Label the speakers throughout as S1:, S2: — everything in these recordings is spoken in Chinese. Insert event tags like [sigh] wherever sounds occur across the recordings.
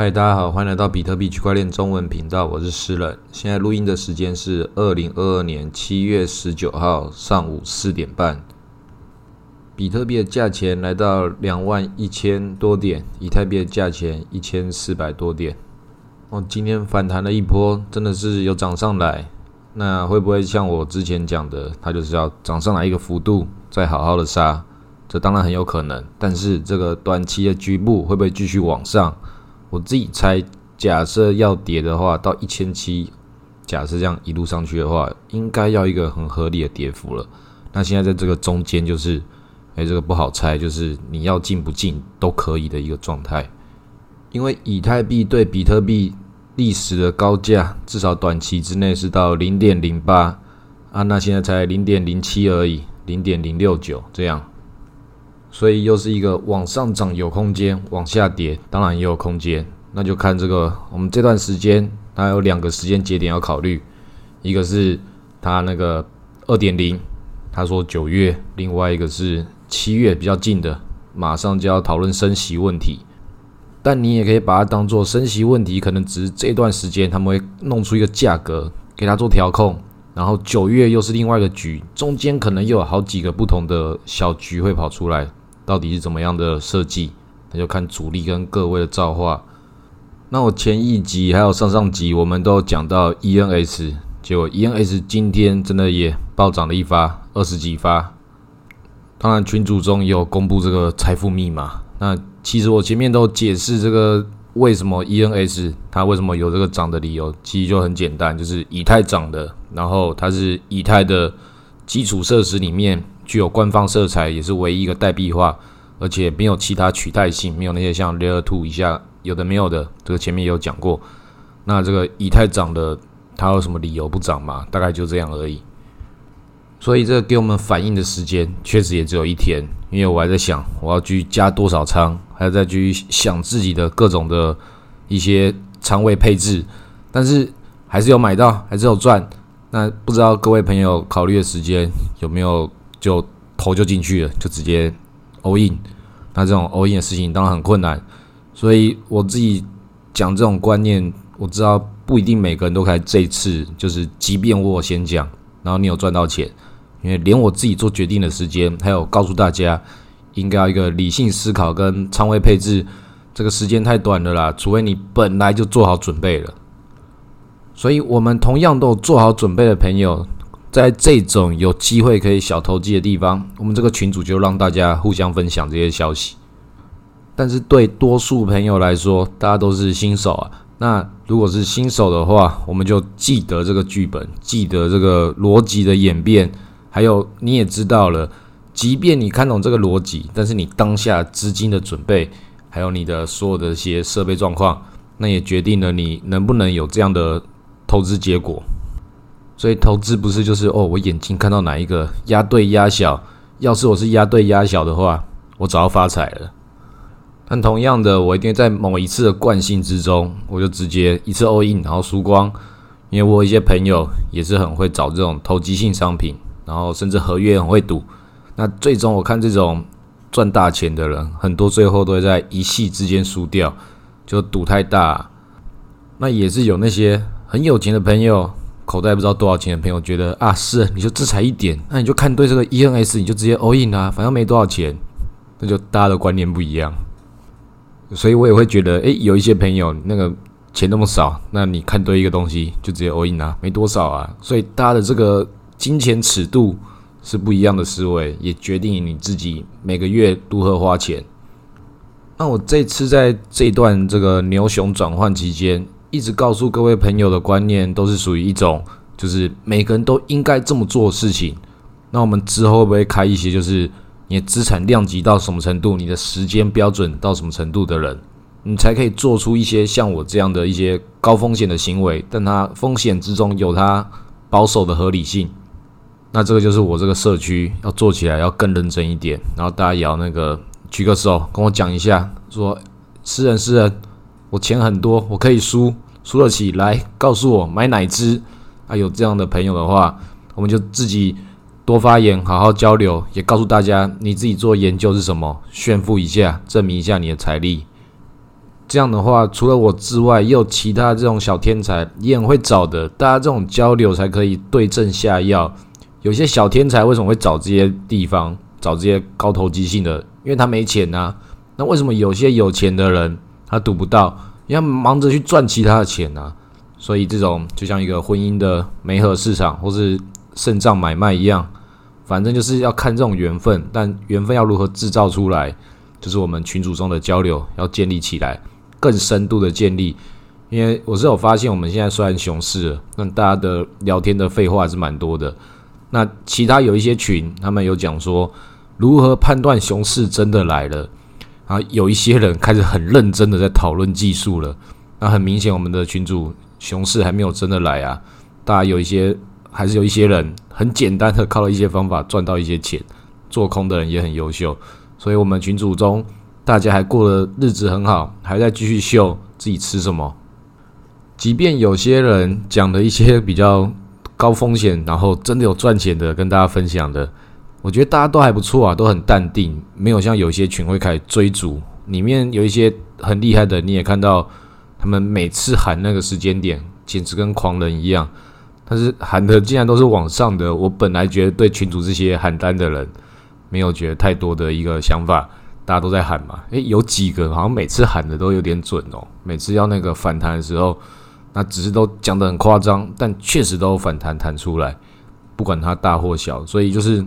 S1: 嗨，大家好，欢迎来到比特币区块链中文频道，我是诗人。现在录音的时间是二零二二年七月十九号上午四点半。比特币的价钱来到两万一千多点，以太币的价钱一千四百多点。哦，今天反弹了一波，真的是有涨上来。那会不会像我之前讲的，它就是要涨上来一个幅度，再好好的杀？这当然很有可能，但是这个短期的局部会不会继续往上？我自己猜，假设要跌的话，到一千七，假设这样一路上去的话，应该要一个很合理的跌幅了。那现在在这个中间，就是，哎，这个不好猜，就是你要进不进都可以的一个状态。因为以太币对比特币历史的高价，至少短期之内是到零点零八啊，那现在才零点零七而已，零点零六九这样。所以又是一个往上涨有空间，往下跌当然也有空间。那就看这个，我们这段时间它有两个时间节点要考虑，一个是它那个二点零，他说九月；另外一个是七月比较近的，马上就要讨论升息问题。但你也可以把它当做升息问题，可能只是这段时间他们会弄出一个价格给它做调控，然后九月又是另外一个局，中间可能又有好几个不同的小局会跑出来。到底是怎么样的设计？那就看主力跟各位的造化。那我前一集还有上上集，我们都讲到 ENS，结果 ENS 今天真的也暴涨了一发，二十几发。当然群组中也有公布这个财富密码。那其实我前面都解释这个为什么 ENS 它为什么有这个涨的理由，其实就很简单，就是以太涨的，然后它是以太的基础设施里面。具有官方色彩，也是唯一一个代币化，而且没有其他取代性，没有那些像 Layer Two 一下有的没有的，这个前面也有讲过。那这个以太涨的，它有什么理由不涨嘛？大概就这样而已。所以这个给我们反应的时间确实也只有一天，因为我还在想我要去加多少仓，还要再去想自己的各种的一些仓位配置，但是还是有买到，还是有赚。那不知道各位朋友考虑的时间有没有？就投就进去了，就直接 all in。那这种 all in 的事情当然很困难，所以我自己讲这种观念，我知道不一定每个人都可以这次就是，即便我先讲，然后你有赚到钱，因为连我自己做决定的时间，还有告诉大家应该要一个理性思考跟仓位配置，这个时间太短了啦，除非你本来就做好准备了。所以我们同样都有做好准备的朋友。在这种有机会可以小投机的地方，我们这个群主就让大家互相分享这些消息。但是对多数朋友来说，大家都是新手啊。那如果是新手的话，我们就记得这个剧本，记得这个逻辑的演变，还有你也知道了，即便你看懂这个逻辑，但是你当下资金的准备，还有你的所有的一些设备状况，那也决定了你能不能有这样的投资结果。所以投资不是就是哦，我眼睛看到哪一个压对压小，要是我是压对压小的话，我早要发财了。但同样的，我一定在某一次的惯性之中，我就直接一次 all in，然后输光。因为我一些朋友也是很会找这种投机性商品，然后甚至合约很会赌。那最终我看这种赚大钱的人，很多最后都会在一夕之间输掉，就赌太大。那也是有那些很有钱的朋友。口袋不知道多少钱的朋友觉得啊，是你就制裁一点，那你就看对这个 ENS，你就直接 all in 啊，反正没多少钱，那就大家的观念不一样。所以我也会觉得，诶，有一些朋友那个钱那么少，那你看对一个东西就直接 all in 啊，没多少啊。所以大家的这个金钱尺度是不一样的思维，也决定你自己每个月如何花钱。那我这次在这段这个牛熊转换期间。一直告诉各位朋友的观念，都是属于一种，就是每个人都应该这么做的事情。那我们之后会不会开一些，就是你的资产量级到什么程度，你的时间标准到什么程度的人，你才可以做出一些像我这样的一些高风险的行为，但它风险之中有它保守的合理性。那这个就是我这个社区要做起来要更认真一点，然后大家也要那个举个手跟我讲一下，说私人私人。我钱很多，我可以输，输得起来，告诉我买哪支啊？有这样的朋友的话，我们就自己多发言，好好交流，也告诉大家你自己做研究是什么，炫富一下，证明一下你的财力。这样的话，除了我之外，也有其他这种小天才也很会找的。大家这种交流才可以对症下药。有些小天才为什么会找这些地方，找这些高投机性的？因为他没钱呐。那为什么有些有钱的人他赌不到？因为忙着去赚其他的钱啊。所以这种就像一个婚姻的媒合市场，或是肾脏买卖一样，反正就是要看这种缘分。但缘分要如何制造出来，就是我们群组中的交流要建立起来。更深度的建立，因为我是有发现，我们现在虽然熊市了，但大家的聊天的废话还是蛮多的。那其他有一些群，他们有讲说如何判断熊市真的来了，啊，有一些人开始很认真的在讨论技术了。那很明显，我们的群主熊市还没有真的来啊。大家有一些，还是有一些人很简单的靠了一些方法赚到一些钱，做空的人也很优秀，所以我们群组中。大家还过的日子很好，还在继续秀自己吃什么。即便有些人讲的一些比较高风险，然后真的有赚钱的跟大家分享的，我觉得大家都还不错啊，都很淡定，没有像有些群会开始追逐。里面有一些很厉害的，你也看到他们每次喊那个时间点，简直跟狂人一样。但是喊的竟然都是往上的，我本来觉得对群主这些喊单的人没有觉得太多的一个想法。大家都在喊嘛，诶，有几个好像每次喊的都有点准哦。每次要那个反弹的时候，那只是都讲的很夸张，但确实都有反弹弹出来，不管它大或小。所以就是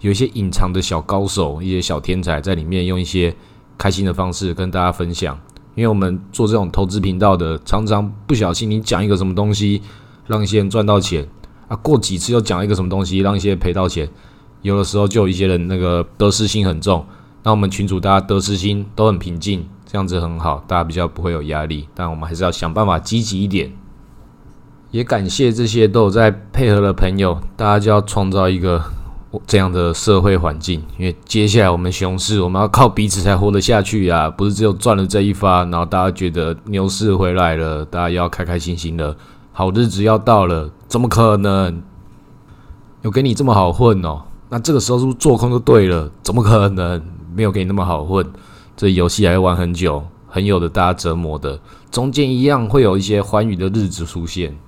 S1: 有一些隐藏的小高手，一些小天才在里面用一些开心的方式跟大家分享。因为我们做这种投资频道的，常常不小心你讲一个什么东西，让一些人赚到钱啊，过几次又讲一个什么东西，让一些人赔到钱。有的时候就有一些人那个得失心很重。那我们群主大家得失心都很平静，这样子很好，大家比较不会有压力。但我们还是要想办法积极一点。也感谢这些都有在配合的朋友，大家就要创造一个这样的社会环境。因为接下来我们熊市，我们要靠彼此才活得下去呀，不是只有赚了这一发，然后大家觉得牛市回来了，大家要开开心心的，好日子要到了，怎么可能有给你这么好混哦？那这个时候是不是做空就对了？怎么可能？没有给你那么好混，这游戏还要玩很久，很有的大家折磨的，中间一样会有一些欢愉的日子出现，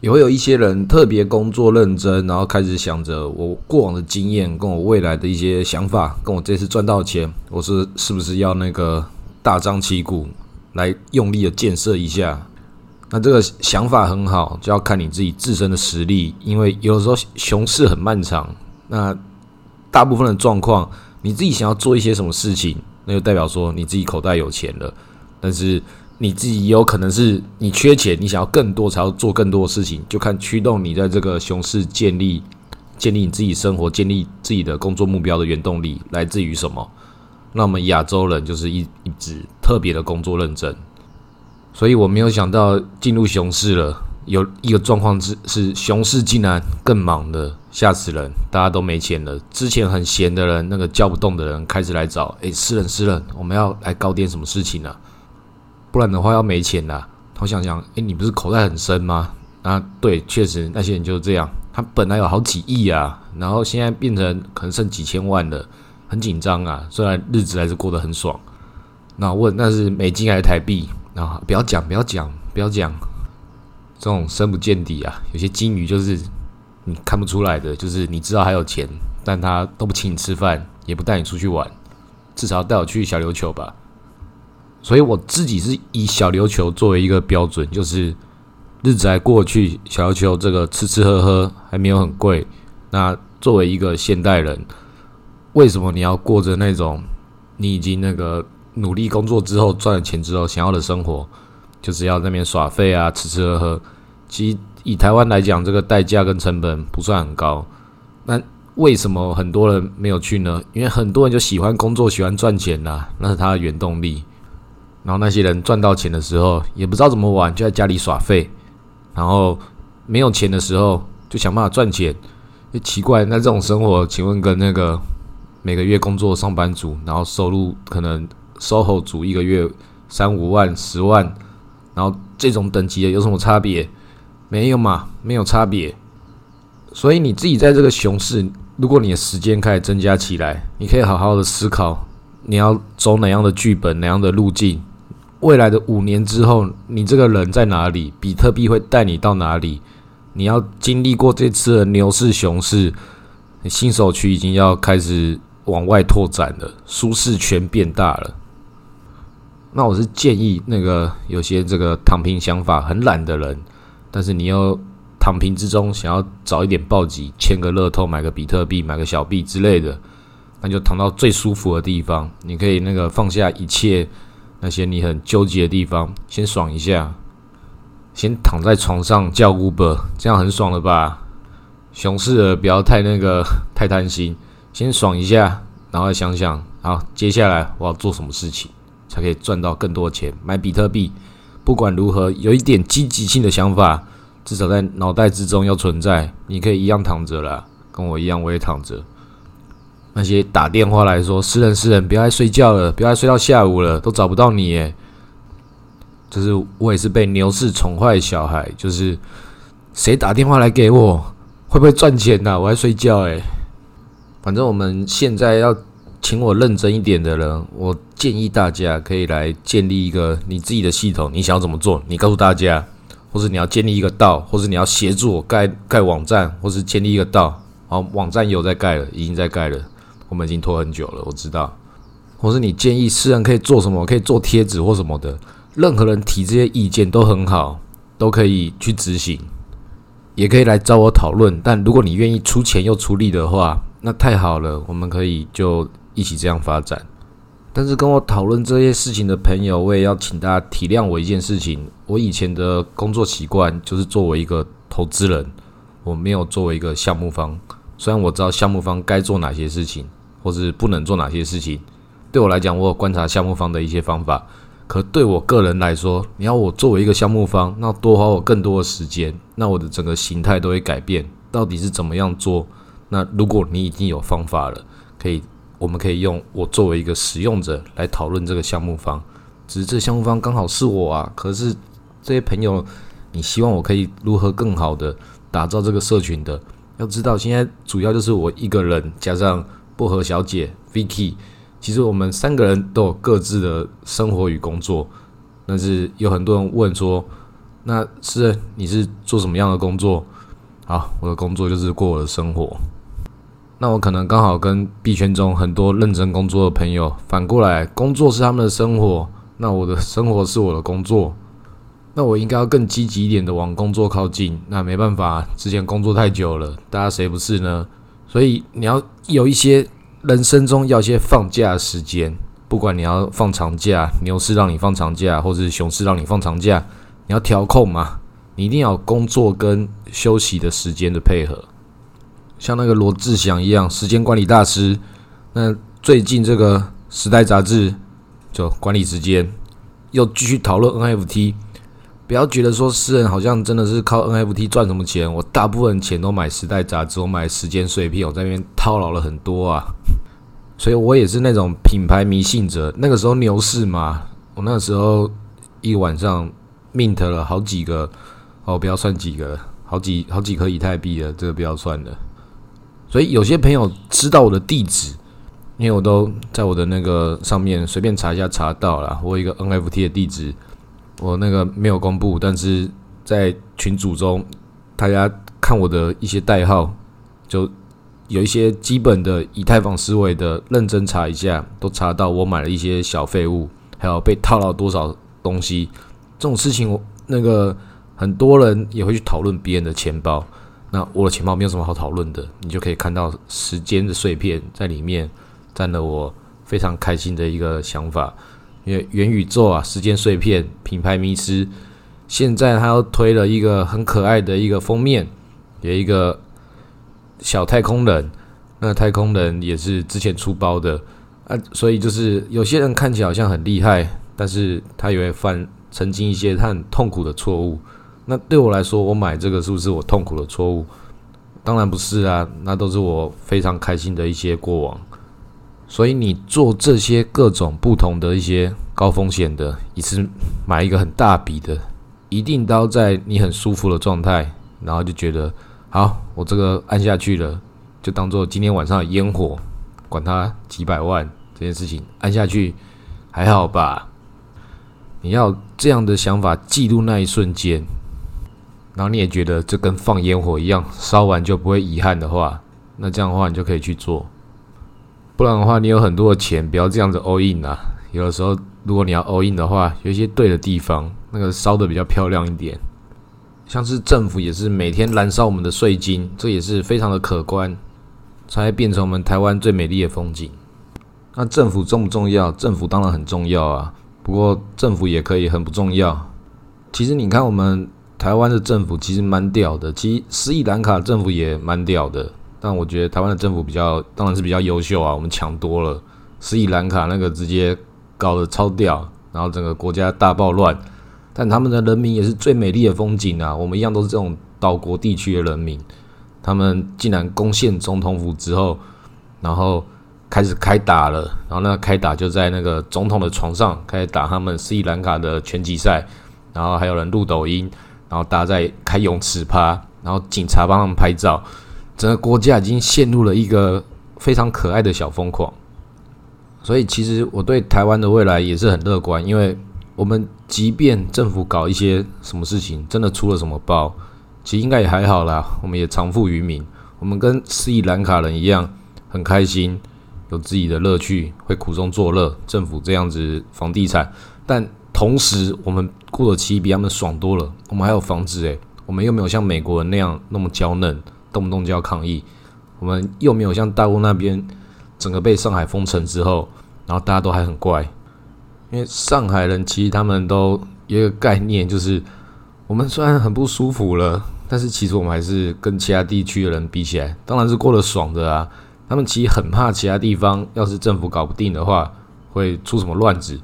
S1: 也会有一些人特别工作认真，然后开始想着我过往的经验跟我未来的一些想法，跟我这次赚到钱，我是是不是要那个大张旗鼓来用力的建设一下？那这个想法很好，就要看你自己自身的实力，因为有时候熊市很漫长，那大部分的状况。你自己想要做一些什么事情，那就代表说你自己口袋有钱了。但是你自己有可能是你缺钱，你想要更多才要做更多的事情，就看驱动你在这个熊市建立、建立你自己生活、建立自己的工作目标的原动力来自于什么？那我们亚洲人就是一一直特别的工作认真，所以我没有想到进入熊市了。有一个状况是是熊市竟然更忙了，吓死人！大家都没钱了。之前很闲的人，那个叫不动的人开始来找，诶，私人私人，我们要来搞点什么事情呢？不然的话要没钱了。我想想，诶，你不是口袋很深吗？啊，对，确实那些人就是这样。他本来有好几亿啊，然后现在变成可能剩几千万了，很紧张啊。虽然日子还是过得很爽。那问那是美金还是台币？啊，不要讲，不要讲，不要讲。这种深不见底啊，有些金鱼就是你看不出来的，就是你知道还有钱，但他都不请你吃饭，也不带你出去玩，至少带我去小琉球吧。所以我自己是以小琉球作为一个标准，就是日子还过去，小琉球这个吃吃喝喝还没有很贵。那作为一个现代人，为什么你要过着那种你已经那个努力工作之后赚了钱之后想要的生活？就是要那边耍废啊，吃吃喝喝。其实以台湾来讲，这个代价跟成本不算很高。那为什么很多人没有去呢？因为很多人就喜欢工作，喜欢赚钱呐，那是他的原动力。然后那些人赚到钱的时候，也不知道怎么玩，就在家里耍废。然后没有钱的时候，就想办法赚钱。就奇怪，那这种生活，请问跟那个每个月工作上班族，然后收入可能 SOHO 族一个月三五万、十万。然后这种等级的有什么差别？没有嘛，没有差别。所以你自己在这个熊市，如果你的时间开始增加起来，你可以好好的思考，你要走哪样的剧本，哪样的路径，未来的五年之后，你这个人在哪里？比特币会带你到哪里？你要经历过这次的牛市、熊市，你新手区已经要开始往外拓展了，舒适圈变大了。那我是建议那个有些这个躺平想法很懒的人，但是你要躺平之中想要早一点暴击，签个乐透，买个比特币，买个小币之类的，那就躺到最舒服的地方，你可以那个放下一切。那些你很纠结的地方，先爽一下，先躺在床上叫 Uber，这样很爽了吧？熊市了，不要太那个 [laughs] 太贪心，先爽一下，然后想想，好，接下来我要做什么事情才可以赚到更多钱？买比特币，不管如何，有一点积极性的想法，至少在脑袋之中要存在。你可以一样躺着啦，跟我一样，我也躺着。那些打电话来说：“私人，私人，不要再睡觉了，不要再睡到下午了，都找不到你。”耶，就是我也是被牛市宠坏小孩，就是谁打电话来给我，会不会赚钱呐？我在睡觉诶，反正我们现在要请我认真一点的人，我建议大家可以来建立一个你自己的系统。你想要怎么做？你告诉大家，或者你要建立一个道，或者你要协助我盖盖网站，或是建立一个道。好，网站有在盖了，已经在盖了。我们已经拖很久了，我知道。或是你建议私人可以做什么？可以做贴纸或什么的。任何人提这些意见都很好，都可以去执行，也可以来找我讨论。但如果你愿意出钱又出力的话，那太好了，我们可以就一起这样发展。但是跟我讨论这些事情的朋友，我也要请大家体谅我一件事情：我以前的工作习惯就是作为一个投资人，我没有作为一个项目方。虽然我知道项目方该做哪些事情。或是不能做哪些事情？对我来讲，我有观察项目方的一些方法。可对我个人来说，你要我作为一个项目方，那多花我更多的时间，那我的整个形态都会改变。到底是怎么样做？那如果你已经有方法了，可以，我们可以用我作为一个使用者来讨论这个项目方。只是这项目方刚好是我啊。可是这些朋友，你希望我可以如何更好的打造这个社群的？要知道，现在主要就是我一个人加上。薄荷小姐，Vicky，其实我们三个人都有各自的生活与工作，但是有很多人问说，那是你是做什么样的工作？好，我的工作就是过我的生活。那我可能刚好跟币圈中很多认真工作的朋友反过来，工作是他们的生活，那我的生活是我的工作，那我应该要更积极一点的往工作靠近。那没办法，之前工作太久了，大家谁不是呢？所以你要有一些人生中要一些放假时间，不管你要放长假，牛市让你放长假，或是熊市让你放长假，你要调控嘛，你一定要工作跟休息的时间的配合。像那个罗志祥一样，时间管理大师。那最近这个时代杂志就管理时间，又继续讨论 NFT。不要觉得说私人好像真的是靠 NFT 赚什么钱，我大部分钱都买时代杂志，我买时间碎片，我在那边套牢了很多啊，[laughs] 所以我也是那种品牌迷信者。那个时候牛市嘛，我那时候一晚上 mint 了好几个，哦，不要算几个，好几好几颗以太币了，这个不要算了。所以有些朋友知道我的地址，因为我都在我的那个上面随便查一下查到了，我有一个 NFT 的地址。我那个没有公布，但是在群组中，大家看我的一些代号，就有一些基本的以太坊思维的认真查一下，都查到我买了一些小废物，还有被套了多少东西。这种事情，我那个很多人也会去讨论别人的钱包。那我的钱包没有什么好讨论的，你就可以看到时间的碎片在里面，占了我非常开心的一个想法。元元宇宙啊，时间碎片，品牌迷失，现在他又推了一个很可爱的一个封面，有一个小太空人，那太空人也是之前出包的啊，所以就是有些人看起来好像很厉害，但是他也会犯曾经一些他很痛苦的错误。那对我来说，我买这个是不是我痛苦的错误？当然不是啊，那都是我非常开心的一些过往。所以你做这些各种不同的一些高风险的，一次买一个很大笔的，一定都在你很舒服的状态，然后就觉得好，我这个按下去了，就当做今天晚上的烟火，管它几百万这件事情按下去还好吧？你要这样的想法记录那一瞬间，然后你也觉得这跟放烟火一样，烧完就不会遗憾的话，那这样的话你就可以去做。不然的话，你有很多的钱，不要这样子 all in 啊。有的时候，如果你要 all in 的话，有一些对的地方，那个烧的比较漂亮一点。像是政府也是每天燃烧我们的税金，这也是非常的可观，才变成我们台湾最美丽的风景。那政府重不重要？政府当然很重要啊。不过政府也可以很不重要。其实你看，我们台湾的政府其实蛮屌的，其实斯里兰卡政府也蛮屌的。但我觉得台湾的政府比较，当然是比较优秀啊，我们强多了。斯里兰卡那个直接。搞得超屌，然后整个国家大暴乱，但他们的人民也是最美丽的风景啊！我们一样都是这种岛国地区的人民，他们竟然攻陷总统府之后，然后开始开打了，然后那个开打就在那个总统的床上开始打他们斯里兰卡的拳击赛，然后还有人录抖音，然后大家在开泳池趴，然后警察帮他们拍照，整个国家已经陷入了一个非常可爱的小疯狂。所以其实我对台湾的未来也是很乐观，因为我们即便政府搞一些什么事情，真的出了什么包，其实应该也还好啦。我们也常富于民，我们跟斯里兰卡人一样很开心，有自己的乐趣，会苦中作乐。政府这样子房地产，但同时我们过得其实比他们爽多了。我们还有房子诶，我们又没有像美国人那样那么娇嫩，动不动就要抗议。我们又没有像大陆那边。整个被上海封城之后，然后大家都还很乖，因为上海人其实他们都有一个概念，就是我们虽然很不舒服了，但是其实我们还是跟其他地区的人比起来，当然是过得爽的啊。他们其实很怕其他地方要是政府搞不定的话，会出什么乱子，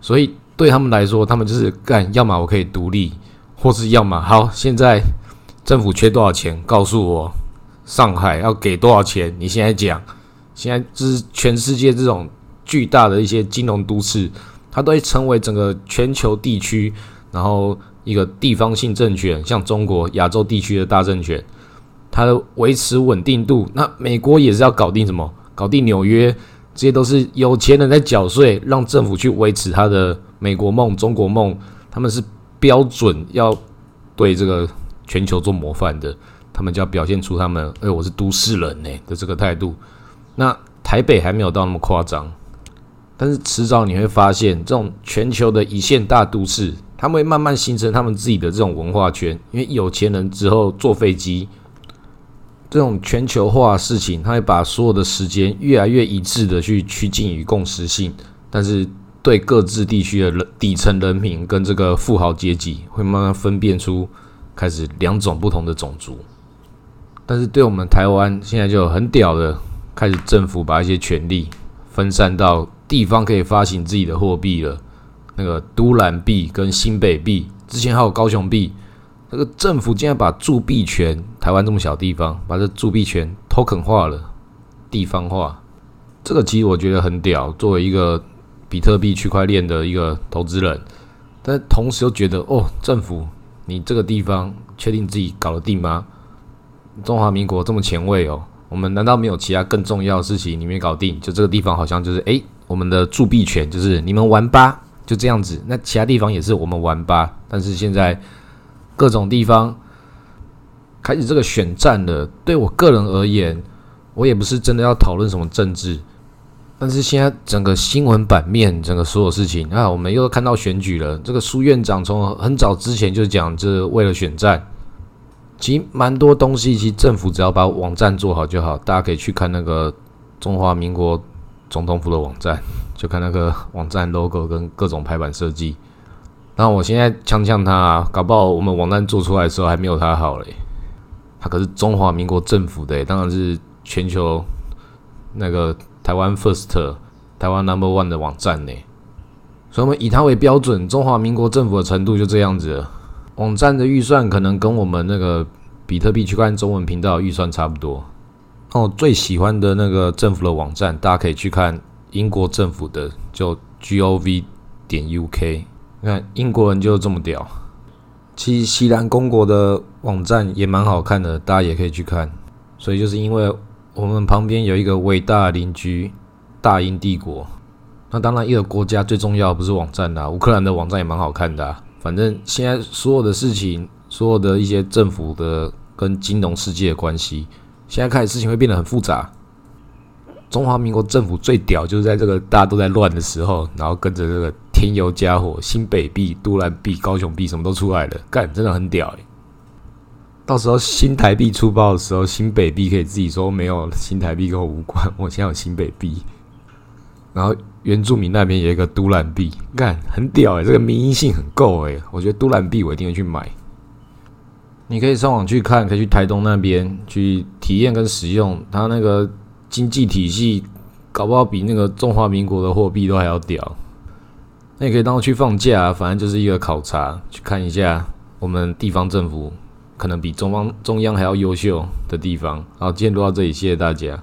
S1: 所以对他们来说，他们就是干，要么我可以独立，或是要么好，现在政府缺多少钱，告诉我，上海要给多少钱，你现在讲。现在就是全世界这种巨大的一些金融都市，它都会成为整个全球地区，然后一个地方性政权，像中国亚洲地区的大政权，它的维持稳定度。那美国也是要搞定什么？搞定纽约，这些都是有钱人在缴税，让政府去维持他的美国梦、中国梦。他们是标准要对这个全球做模范的，他们就要表现出他们“哎，我是都市人呢”的这个态度。那台北还没有到那么夸张，但是迟早你会发现，这种全球的一线大都市，他们会慢慢形成他们自己的这种文化圈。因为有钱人之后坐飞机，这种全球化的事情，他会把所有的时间越来越一致的去趋近于共识性。但是对各自地区的人底层人民跟这个富豪阶级，会慢慢分辨出开始两种不同的种族。但是对我们台湾现在就很屌的。开始，政府把一些权力分散到地方，可以发行自己的货币了。那个都兰币跟新北币，之前还有高雄币。那个政府竟然把铸币权，台湾这么小地方，把这铸币权 token 化了，地方化。这个其实我觉得很屌。作为一个比特币区块链的一个投资人，但同时又觉得，哦，政府，你这个地方确定自己搞得定吗？中华民国这么前卫哦。我们难道没有其他更重要的事情你没搞定？就这个地方好像就是诶，我们的铸币权就是你们玩吧，就这样子。那其他地方也是我们玩吧。但是现在各种地方开始这个选战了。对我个人而言，我也不是真的要讨论什么政治。但是现在整个新闻版面，整个所有事情啊，我们又看到选举了。这个苏院长从很早之前就讲，这为了选战。其实蛮多东西，其实政府只要把网站做好就好。大家可以去看那个中华民国总统府的网站，就看那个网站 logo 跟各种排版设计。那我现在呛呛他，啊搞不好我们网站做出来的时候还没有他好嘞。他可是中华民国政府的，当然是全球那个台湾 first、台湾 number one 的网站呢。所以我们以他为标准，中华民国政府的程度就这样子。网站的预算可能跟我们那个比特币区块链中文频道预算差不多。那我最喜欢的那个政府的网站，大家可以去看英国政府的，就 gov 点 uk。你看英国人就这么屌。其实西兰公国的网站也蛮好看的，大家也可以去看。所以就是因为我们旁边有一个伟大邻居——大英帝国，那当然，一个国家最重要不是网站啦，乌克兰的网站也蛮好看的。反正现在所有的事情，所有的一些政府的跟金融世界的关系，现在开始事情会变得很复杂。中华民国政府最屌，就是在这个大家都在乱的时候，然后跟着这个添油加火，新北币、都兰币、高雄币什么都出来了，干真的很屌诶。到时候新台币出包的时候，新北币可以自己说没有新台币跟我无关，我现在有新北币。然后原住民那边有一个都兰币，干很屌诶，这个民营性很够诶，我觉得都兰币我一定会去买。你可以上网去看，可以去台东那边去体验跟使用它那个经济体系，搞不好比那个中华民国的货币都还要屌。那也可以当去放假，反正就是一个考察，去看一下我们地方政府可能比中方中央还要优秀的地方。好，今天录到这里，谢谢大家。